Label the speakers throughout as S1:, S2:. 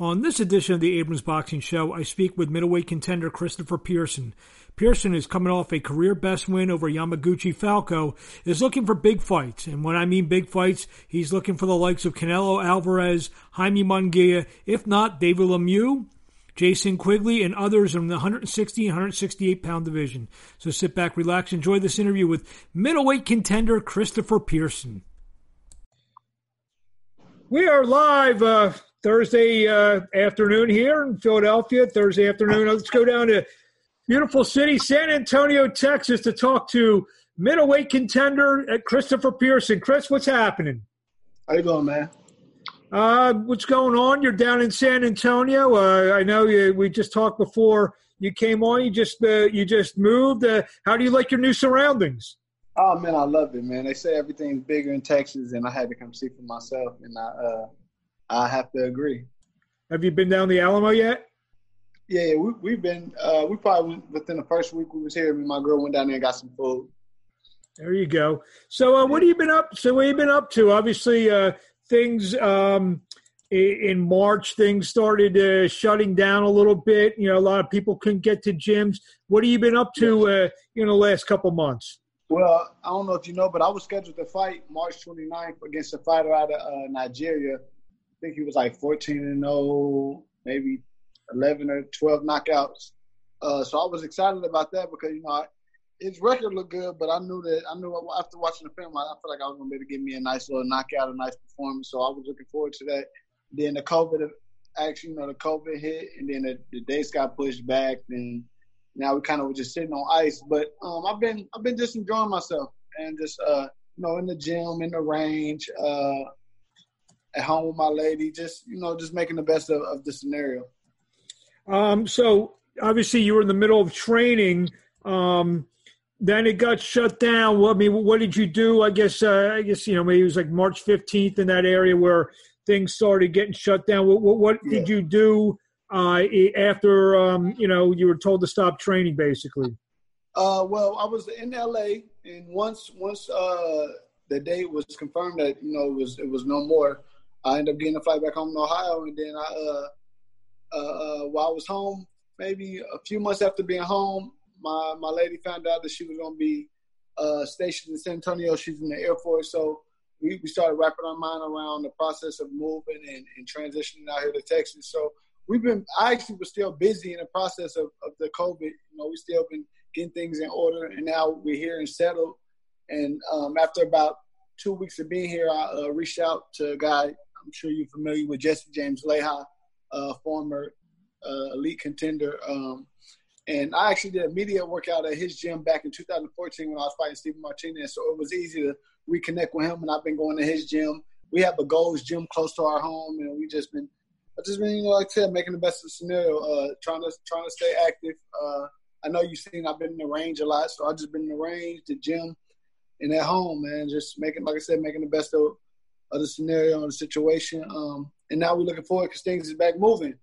S1: On this edition of the Abrams Boxing Show, I speak with middleweight contender Christopher Pearson. Pearson is coming off a career best win over Yamaguchi Falco, is looking for big fights. And when I mean big fights, he's looking for the likes of Canelo Alvarez, Jaime Munguia, if not David Lemieux, Jason Quigley, and others in the 160 and 168 pound division. So sit back, relax, enjoy this interview with middleweight contender Christopher Pearson. We are live uh, Thursday uh, afternoon here in Philadelphia. Thursday afternoon. Let's go down to beautiful city, San Antonio, Texas, to talk to middleweight contender uh, Christopher Pearson. Chris, what's happening?
S2: How you going, man?
S1: Uh, what's going on? You're down in San Antonio. Uh, I know you, we just talked before you came on. You just uh, you just moved. Uh, how do you like your new surroundings?
S2: Oh man, I love it, man. They say everything's bigger in Texas, and I had to come see for myself, and I uh, I have to agree.
S1: Have you been down the Alamo yet?
S2: Yeah, yeah we, we've been. Uh, we probably went, within the first week we was here. Me and my girl went down there and got some food.
S1: There you go. So, uh, what have you been up? So, what have you been up to? Obviously, uh, things um, in March, things started uh, shutting down a little bit. You know, a lot of people couldn't get to gyms. What have you been up to? Uh, in the last couple months.
S2: Well, I don't know if you know, but I was scheduled to fight March 29th against a fighter out of uh, Nigeria think he was like 14 and 0, maybe 11 or 12 knockouts. Uh, so I was excited about that because you know his record looked good, but I knew that I knew after watching the film, I, felt like I was gonna be able to give me a nice little knockout, a nice performance. So I was looking forward to that. Then the COVID, actually, you know, the COVID hit, and then the, the dates got pushed back, and now we kind of were just sitting on ice. But um, I've been I've been just enjoying myself and just uh, you know in the gym, in the range. Uh, at home with my lady, just you know, just making the best of, of the scenario.
S1: Um, so obviously you were in the middle of training. Um, then it got shut down. Well, I mean, what did you do? I guess uh, I guess you know maybe it was like March fifteenth in that area where things started getting shut down. What, what, what yeah. did you do uh, after um, you know you were told to stop training, basically?
S2: Uh, well, I was in LA, and once once uh, the date was confirmed that you know it was it was no more, I ended up getting a flight back home to Ohio, and then I, uh, uh, uh, while I was home, maybe a few months after being home, my my lady found out that she was going to be uh, stationed in San Antonio. She's in the Air Force, so we, we started wrapping our mind around the process of moving and, and transitioning out here to Texas. So we've been. I actually was still busy in the process of, of the COVID. You know, we still been getting things in order, and now we're here and settled. And um, after about two weeks of being here, I uh, reached out to a guy I'm sure you're familiar with Jesse James Leija, uh, former uh, elite contender. Um, and I actually did a media workout at his gym back in 2014 when I was fighting Steven Martinez. So it was easy to reconnect with him, and I've been going to his gym. We have a Gold's gym close to our home, and we just been, I just been, you know, like I said, making the best of the scenario, uh, trying to trying to stay active. Uh, I know you've seen I've been in the range a lot, so I've just been in the range, the gym, and at home, man. Just making, like I said, making the best of of the scenario and the situation. Um, and now we're looking forward because things is back moving.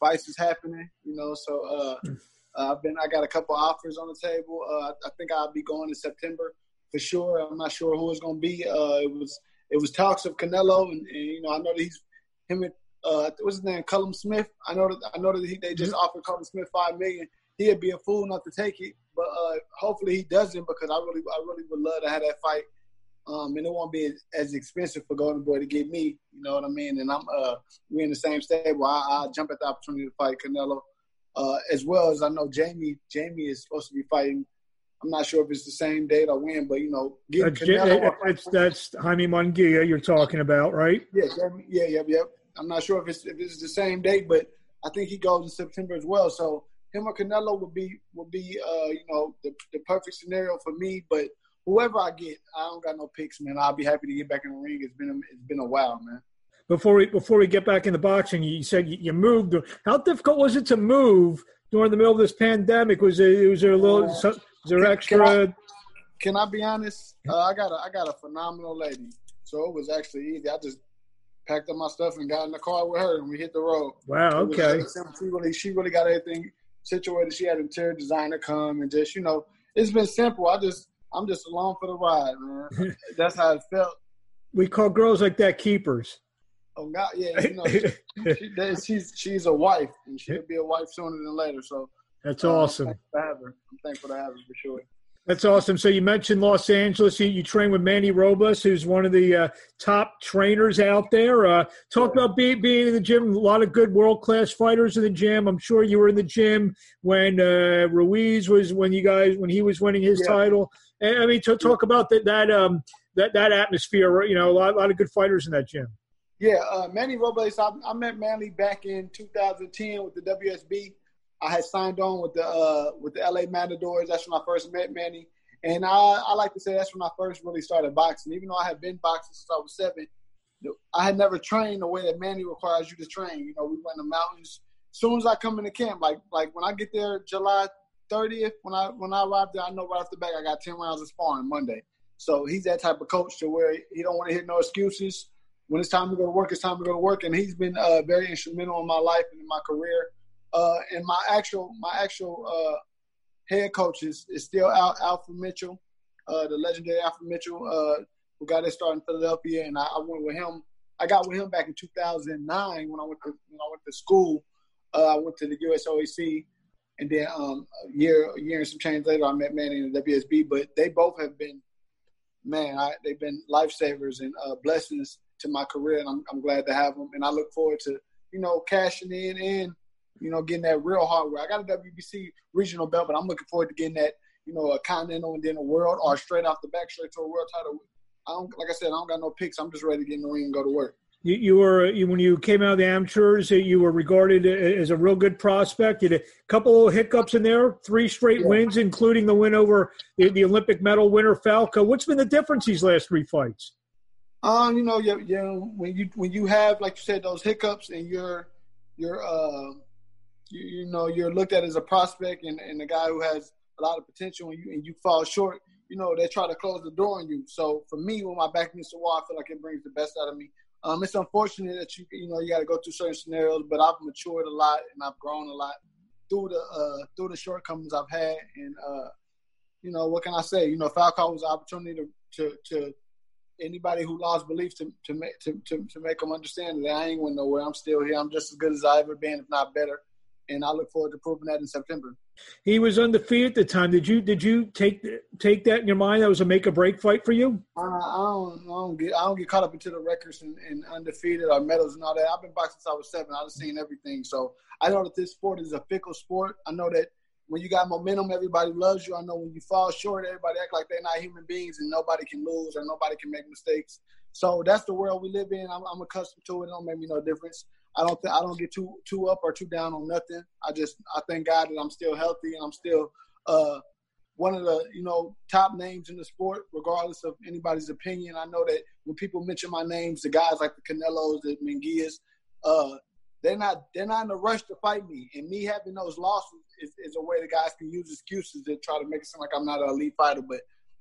S2: Fights is happening, you know. So uh, hmm. uh, I've been. I got a couple offers on the table. Uh, I think I'll be going in September for sure. I'm not sure who it's going to be. Uh, it was it was talks of Canelo, and, and, you know I know that he's him and uh, what's his name, Callum Smith. I know that I know that he, they just mm-hmm. offered Callum Smith five million. He'd be a fool not to take it, but uh, hopefully he doesn't because I really I really would love to have that fight um, and it won't be as expensive for Golden Boy to get me. You know what I mean? And I'm uh, we're in the same stable. I, I jump at the opportunity to fight Canelo, uh, as well as I know Jamie. Jamie is supposed to be fighting. I'm not sure if it's the same date or when, but you know,
S1: get Canelo. That's, that's Jaime Munguia you're talking about, right?
S2: Yeah, Jamie, yeah, yeah, yeah. I'm not sure if it's if it's the same date, but I think he goes in September as well. So him or Canelo would be would be uh, you know the, the perfect scenario for me, but whoever I get, I don't got no picks, man. I'll be happy to get back in the ring. It's been a, it's been a while, man.
S1: Before we before we get back in the boxing, you said you, moved. How difficult was it to move during the middle of this pandemic? Was it was there a little? Uh, was there can, extra?
S2: Can I, can I be honest? Uh, I got a I got a phenomenal lady, so it was actually easy. I just packed up my stuff and got in the car with her, and we hit the road.
S1: Wow. Okay.
S2: She really she really got everything situated. She had interior designer come and just you know it's been simple. I just I'm just along for the ride, man. That's how it felt.
S1: We call girls like that keepers.
S2: Oh God, yeah, you know, she, she, she's she's a wife, and she'll be a wife sooner than later. So
S1: that's uh, awesome.
S2: I'm thankful to have her. I'm thankful to have her for sure.
S1: That's awesome. So you mentioned Los Angeles. You, you train with Manny Robles, who's one of the uh, top trainers out there. Uh, talk about being being in the gym. A lot of good world class fighters in the gym. I'm sure you were in the gym when uh, Ruiz was when you guys when he was winning his yeah. title. And I mean, to talk about that that um that that atmosphere. You know, a lot, a lot of good fighters in that gym.
S2: Yeah, uh, Manny Robles. I, I met Manny back in 2010 with the WSB. I had signed on with the uh, with the LA Matadors. That's when I first met Manny, and I, I like to say that's when I first really started boxing. Even though I had been boxing since I was seven, I had never trained the way that Manny requires you to train. You know, we went in the mountains. As soon as I come into camp, like like when I get there July 30th, when I when I arrive there, I know right off the back I got 10 rounds of sparring Monday. So he's that type of coach to where he don't want to hear no excuses. When it's time to go to work, it's time to go to work. And he's been uh, very instrumental in my life and in my career. Uh, and my actual my actual uh, head coach is, is still Al, Alfred Mitchell, uh, the legendary Alfred Mitchell, uh, who got us started in Philadelphia, and I, I, went with him. I got with him back in 2009 when I went to when I went to school. Uh, I went to the USOEC, and then um, a year a year and some change later, I met Manny in the WSB. But they both have been, man, I, they've been lifesavers and uh, blessings to my career, and I'm, I'm glad to have them. And I look forward to you know cashing in and you know, getting that real hardware. I got a WBC regional belt, but I'm looking forward to getting that, you know, a continental and then a world or straight off the back, straight to a world title. I don't, like I said, I don't got no picks. I'm just ready to get in the ring and go to work.
S1: You, you were you, when you came out of the amateurs, you were regarded as a real good prospect. You had a couple of hiccups in there, three straight yeah. wins, including the win over the, the, Olympic medal winner Falco. What's been the difference these last three fights?
S2: Um, you know, you, you know, when you when you have like you said those hiccups and you're you're uh you, you know you're looked at as a prospect and, and a guy who has a lot of potential and you and you fall short, you know, they try to close the door on you. So for me, when my back against the wall, I feel like it brings the best out of me. Um, it's unfortunate that you you know you got to go through certain scenarios, but I've matured a lot and I've grown a lot through the uh, through the shortcomings I've had. And uh, you know what can I say? You know, Falco was an opportunity to to, to anybody who lost belief to to make to, to, to make them understand that I ain't going nowhere. I'm still here. I'm just as good as I ever been, if not better and I look forward to proving that in September.
S1: He was undefeated at the time. Did you did you take take that in your mind? That was a make or break fight for you.
S2: Uh, I don't I don't get I don't get caught up into the records and, and, undefeated or medals and all that. I've been boxing since I was seven. I've seen everything, so I know that this sport is a fickle sport. I know that when you got momentum, everybody loves you. I know when you fall short, everybody act like they're not human beings and nobody can lose or nobody can make mistakes. So that's the world we live in. I'm, I'm accustomed to it. It don't make me no difference. I don't th- I don't get too too up or too down on nothing. I just I thank God that I'm still healthy and I'm still uh, one of the you know top names in the sport, regardless of anybody's opinion. I know that when people mention my names, the guys like the Canelos, the Munguias, uh, they're not they're not in a rush to fight me. And me having those losses is, is a way the guys can use excuses to try to make it seem like I'm not an elite fighter. But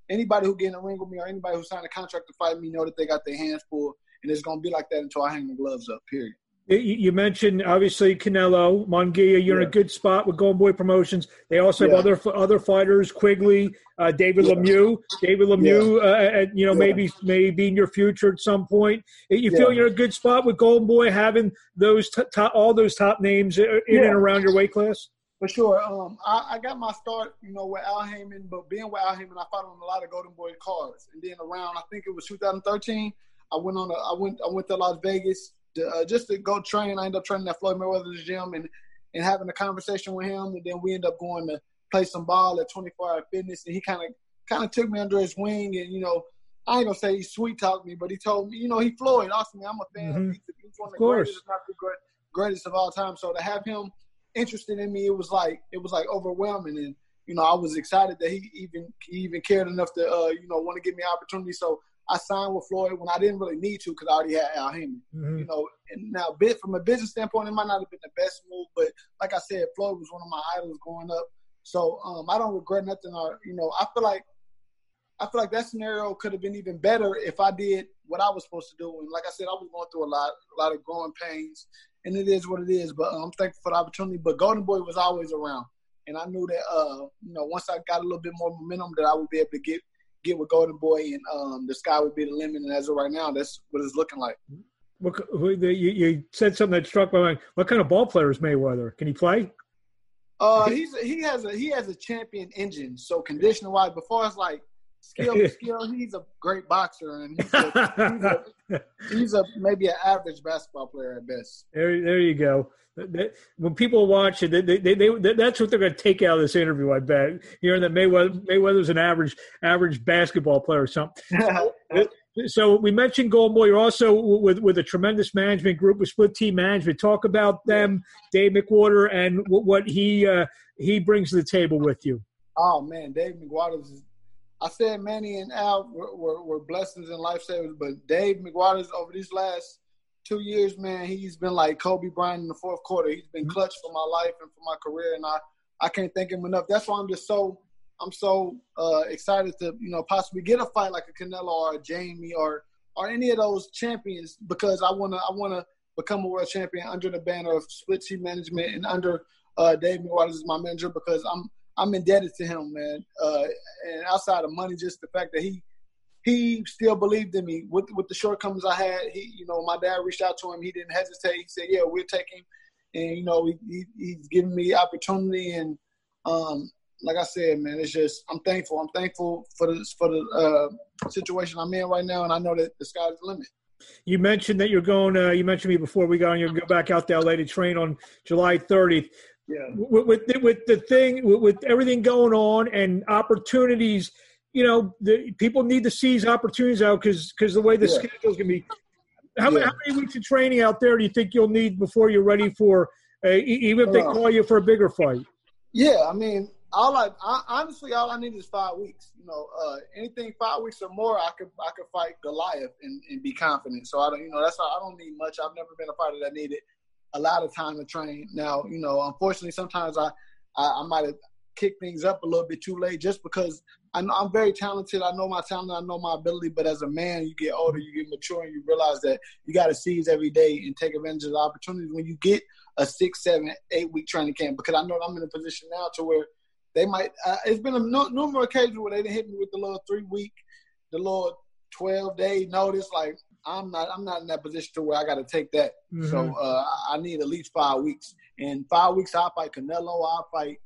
S2: anybody who get in a ring with me or anybody who signed a contract to fight me know that they got their hands full, and it's gonna be like that until I hang the gloves up. Period.
S1: You mentioned obviously Canelo, Munguia. You're yeah. in a good spot with Golden Boy Promotions. They also have yeah. other other fighters, Quigley, uh, David yeah. Lemieux. David Lemieux, uh, you know, maybe maybe in your future at some point. You feel you're in a good spot with Golden Boy having those t- top, all those top names in and around your weight class.
S2: For sure. Um, I, I, got my start, you know, with Al Haymon, but being with Al Haymon, I fought on a lot of Golden Boy cards. And then around, I think it was 2013, I went on a, I went, I went to Las Vegas uh, just to go train. I ended up training at Floyd Mayweather's gym and and having a conversation with him, and then we ended up going to play some ball at 24 Hour Fitness, and he kind of kind of took me under his wing, and you know. I ain't gonna say he sweet talked me, but he told me, you know, he Floyd. Austin, I'm a fan. Mm-hmm. He's, he's one of the of greatest, not the great, greatest of all time. So to have him interested in me, it was like it was like overwhelming, and you know, I was excited that he even he even cared enough to uh, you know want to give me opportunity. So I signed with Floyd when I didn't really need to because I already had Al Haymon. Mm-hmm. You know, and now bit from a business standpoint, it might not have been the best move, but like I said, Floyd was one of my idols growing up. So um, I don't regret nothing. Or you know, I feel like I feel like that scenario could have been even better if I did what I was supposed to do. And like I said, I was going through a lot, a lot of growing pains, and it is what it is. But um, I'm thankful for the opportunity. But Golden Boy was always around, and I knew that uh, you know once I got a little bit more momentum, that I would be able to get get with Golden Boy, and um, the sky would be the limit. And as of right now, that's what it's looking like.
S1: What, you, you said something that struck my mind. What kind of ball player is Mayweather? Can he play?
S2: Uh, he's he has a he has a champion engine. So conditioning wise, before it's like skill skill, he's a great boxer and he's a, he's, a, he's a maybe an average basketball player at best.
S1: There, there you go. When people watch it, they, they, they, that's what they're going to take out of this interview. I bet hearing that Mayweather Mayweather's an average average basketball player or something. So we mentioned Golden Boy. You're also with with a tremendous management group with Split-T Management. Talk about them, Dave McWater, and what he uh, he brings to the table with you.
S2: Oh man, Dave McWaters. Is, I said Manny and Al were, were, were blessings and lifesavers, but Dave McWaters over these last two years, man, he's been like Kobe Bryant in the fourth quarter. He's been mm-hmm. clutch for my life and for my career, and I I can't thank him enough. That's why I'm just so I'm so uh, excited to you know possibly get a fight like a Canelo or a Jamie or or any of those champions because I wanna I wanna become a world champion under the banner of Split-T Management and under uh, Dave McWaters is my manager because I'm I'm indebted to him, man. Uh, and outside of money, just the fact that he he still believed in me with with the shortcomings I had. He, you know, my dad reached out to him. He didn't hesitate. He said, "Yeah, we'll take him," and you know, he, he he's giving me opportunity and um, like I said, man, it's just I'm thankful. I'm thankful for the for the uh, situation I'm in right now, and I know that the sky's the limit.
S1: You mentioned that you're going. Uh, you mentioned me before we got on. You're go back out to LA to train on July 30th.
S2: Yeah.
S1: With with the, with the thing with, with everything going on and opportunities, you know, the people need to seize opportunities out because because the way the yeah. is gonna be. How, yeah. how many weeks of training out there do you think you'll need before you're ready for, uh, even if they uh, call you for a bigger fight?
S2: Yeah, I mean, all I, I, honestly all I need is five weeks. You know, uh, anything five weeks or more, I could I could fight Goliath and, and be confident. So I don't, you know, that's I don't need much. I've never been a fighter that needed a lot of time to train. Now, you know, unfortunately, sometimes I I, I might have kicked things up a little bit too late just because I know I'm very talented. I know my talent. I know my ability. But as a man, you get older, you get mature, and you realize that you got to seize every day and take advantage of the opportunities when you get a six, seven, eight week training camp. Because I know I'm in a position now to where they might. Uh, it's been a no, numerous occasions where they didn't hit me with the little three week, the little twelve day notice. Like I'm not. I'm not in that position to where I got to take that. Mm-hmm. So uh, I need at least five weeks. And five weeks, I'll fight Canelo. I'll fight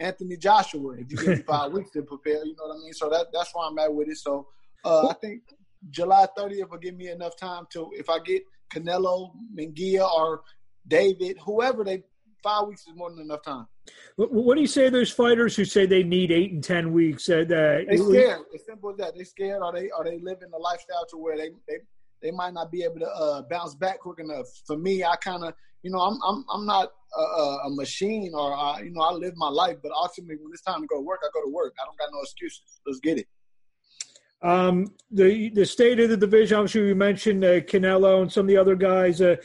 S2: Anthony Joshua if you give me five weeks to prepare. You know what I mean? So that that's why I'm at with it. So uh, I think July 30th will give me enough time to if I get Canelo, Munguia, or David, whoever they five weeks is more than enough time.
S1: What do you say to those fighters who say they need eight and ten weeks? Uh,
S2: they scared. It's simple as that. They scared, Are they are they living a lifestyle to where they they, they might not be able to uh, bounce back quick enough. For me, I kind of you know I'm I'm I'm not a, a machine, or I, you know I live my life, but ultimately when it's time to go to work, I go to work. I don't got no excuses. Let's get it.
S1: Um, the the state of the division, obviously, we mentioned uh, Canelo and some of the other guys. Uh,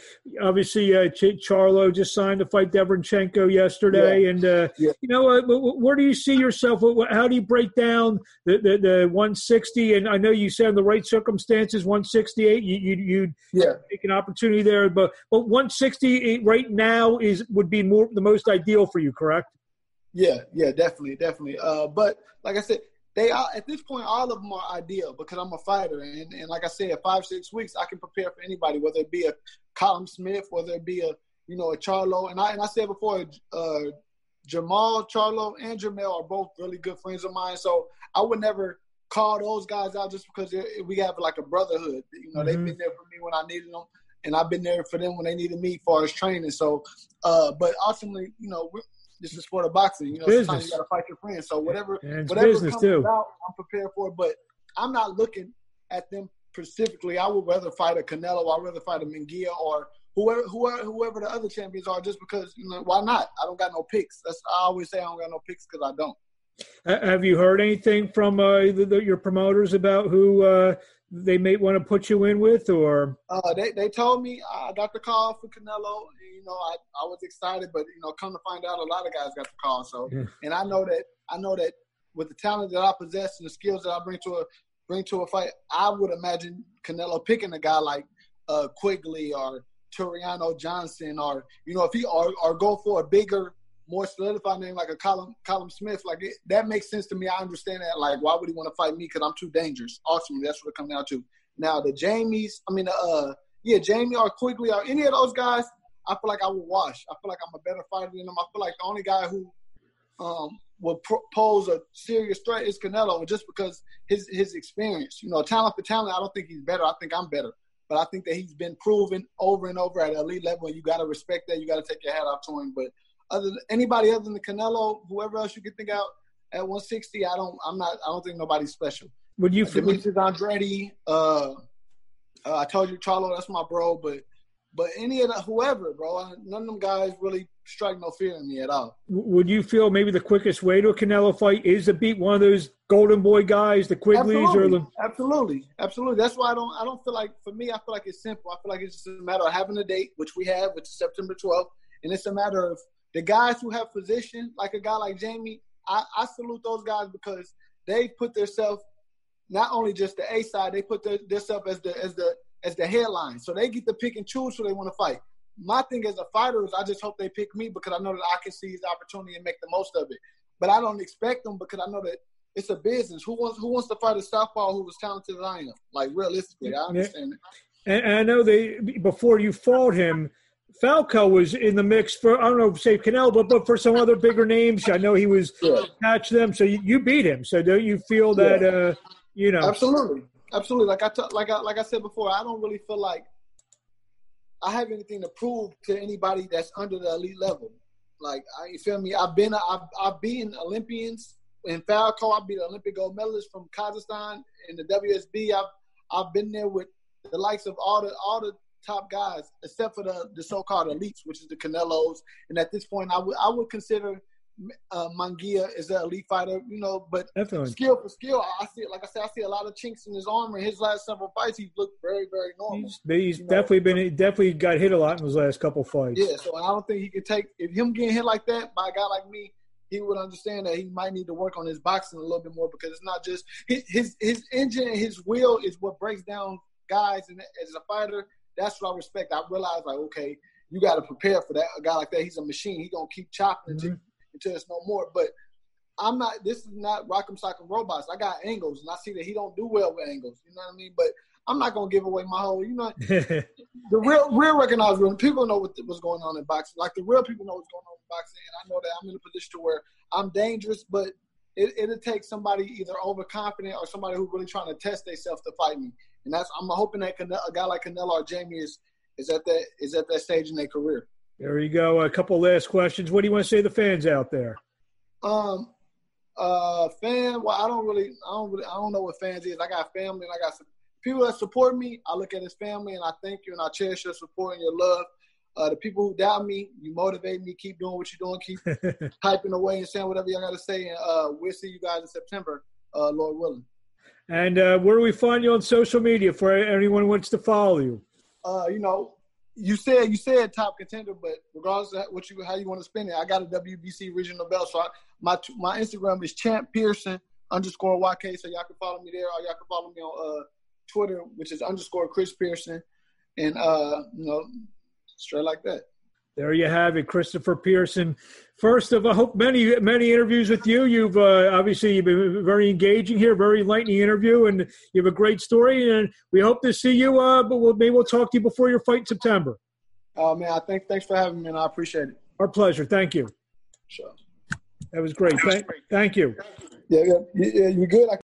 S1: obviously, uh, Ch- Charlo just signed to fight Derevyanchenko yesterday, yeah. and uh, yeah. you know, uh, where do you see yourself? How do you break down the, the, the 160? And I know you said in the right circumstances, 168, you you you'd
S2: yeah.
S1: take an opportunity there, but but 160 right now is would be more the most ideal for you, correct?
S2: Yeah, yeah, definitely, definitely. Uh, but like I said, they are at this point all of them are ideal because I'm a fighter and, and like I said, five six weeks I can prepare for anybody, whether it be a Callum Smith, whether it be a you know a Charlo, and I and I said before, uh, Jermall Charlo and Jermell are both really good friends of mine, so I would never call those guys out just because we have like a brotherhood. You know, mm-hmm. they've been there for me when I needed them, and I've been there for them when they needed me for as training. So, uh, but ultimately, you know, this is sport of boxing. You know, business. sometimes you got to fight your friends. So whatever, whatever comes too. about, I'm prepared for it. But I'm not looking at them specifically. I would rather fight a Canelo. I'd rather fight a Munguia or whoever, whoever, whoever the other champions are. Just because, you know, why not? I don't got no picks. That's I always say I don't got no picks because I don't.
S1: Have you heard anything from uh, the, the, your promoters about who uh, they may want to put you in with, or
S2: uh, they they told me I got the call for Canelo. And, you know, I, I was excited, but you know, come to find out, a lot of guys got the call. So, yeah. and I know that I know that with the talent that I possess and the skills that I bring to a bring to a fight, I would imagine Canelo picking a guy like uh, Quigley or Tureano Johnson, or you know, if he or, or go for a bigger more solidified name like a Callum Callum Smith, like it, that makes sense to me. I understand that. Like, why would he want to fight me? Because I'm too dangerous. Ultimately, that's what it comes down to. Now the Jamies, I mean, uh, yeah, Jamie or Quigley or any of those guys, I feel like I would wash. I feel like I'm a better fighter than them. I feel like the only guy who um, will pose a serious threat is Canelo, just because his his experience. You know, talent for talent, I don't think he's better. I think I'm better. But I think that he's been proven over and over at elite level, and you got to respect that. You got to take your hat off to him. But other than anybody other than the Canelo, whoever else you could think out at 160, I don't. I'm not. I don't think nobody's special.
S1: Would you?
S2: Uh, Demetrius Andrade. Uh, uh, I told you, Charlo, that's my bro. But but any of the whoever, bro, none of them guys really strike no fear in me at all.
S1: Would you feel maybe the quickest way to a Canelo fight is to beat one of those Golden Boy guys, the Quigleys,
S2: absolutely.
S1: or the
S2: absolutely, absolutely. That's why I don't. I don't feel like for me. I feel like it's simple. I feel like it's just a matter of having a date, which we have, which is September 12th, and it's a matter of the guys who have position, like a guy like Jamie. I, I salute those guys because they put themselves not only just the A side, they put themselves as the as the as the headline. So they get to pick and choose who they want to fight. My thing as a fighter is I just hope they pick me because I know that I can seize the opportunity and make the most of it. But I don't expect them because I know that it's a business. Who wants who wants to fight a southpaw who was talented as I am? Like realistically, I understand
S1: yeah. And, I know they before you fought him, Falco was in the mix for I don't know, say Canelo, but but for some other bigger names. I know he was yeah. attached to them. So you, you, beat him. So don't you feel that yeah. uh, you know?
S2: Absolutely, absolutely. Like I t- like I like I said before, I don't really feel like I have anything to prove to anybody that's under the elite level. Like I, you feel me? I've been I've I've beaten Olympians in Falco. I beat Olympic gold medalist from Kazakhstan in the WSB. I've I've been there with the likes of all the all the top guys, except for the the so-called elites, which is the Canelos. And at this point, I would I would consider uh, Munguia is an elite fighter, you know, but
S1: Definitely.
S2: skill for skill, I see it. Like I said, I see a lot of chinks in his armor. In his last several fights, he's looked very, very normal.
S1: He's, he's definitely know? been definitely got hit a lot in his last couple fights.
S2: Yeah, so I don't think he could take if him getting hit like that by a guy like me. He would understand that he might need to work on his boxing a little bit more because it's not just his his, his engine and his will is what breaks down guys. And as a fighter, that's what I respect. I realize like, okay, you got to prepare for that. A guy like that, he's a machine. He gonna keep chopping mm-hmm until it's no more. But I'm not. This is not Rock'em Sock'em Robots. I got angles, and I see that he don't do well with angles. You know what I mean? But I'm not gonna give away my whole. You know, the real, real recognized real people know what, what's going on in boxing. Like the real people know what's going on in boxing, and I know that I'm in a position to where I'm dangerous, but it, it'll take somebody either overconfident or somebody who's really trying to test themselves to fight me. And that's I'm hoping that a guy like Canelo or Jamie is is at that is at that stage in their career.
S1: There you go. A couple last questions. What do you want to say to the fans out there?
S2: Um, uh, fan. Well, I don't really, I don't really, I don't know what fans is. I got family and I got some people that support me. I look at his family and I thank you and I cherish your support and your love. Uh, the people who doubt me, you motivate me. Keep doing what you're doing. Keep typing away and saying whatever you got to say. And uh, we'll see you guys in September, uh, Lord willing.
S1: And uh, where do we find you on social media for anyone who wants to follow you?
S2: Uh, you know, you said you said top contender, but regardless of what you how you want to spend it, I got a WBC regional belt. So I, my my Instagram is Champ Pearson underscore YK. So y'all can follow me there, or y'all can follow me on uh, Twitter, which is underscore Chris Pearson, and uh, you know, straight like that.
S1: There you have it, Christopher Pearson. First of, I hope many many interviews with you. You've uh, obviously you've been very engaging here, very enlightening interview, and you have a great story. And we hope to see you. Uh, but we'll, maybe we'll talk to you before your fight in September.
S2: Oh man, I think thanks for having me, and I appreciate it.
S1: Our pleasure. Thank you.
S2: Sure.
S1: That was great. Thank, thank you.
S2: Yeah, yeah, yeah. You good? I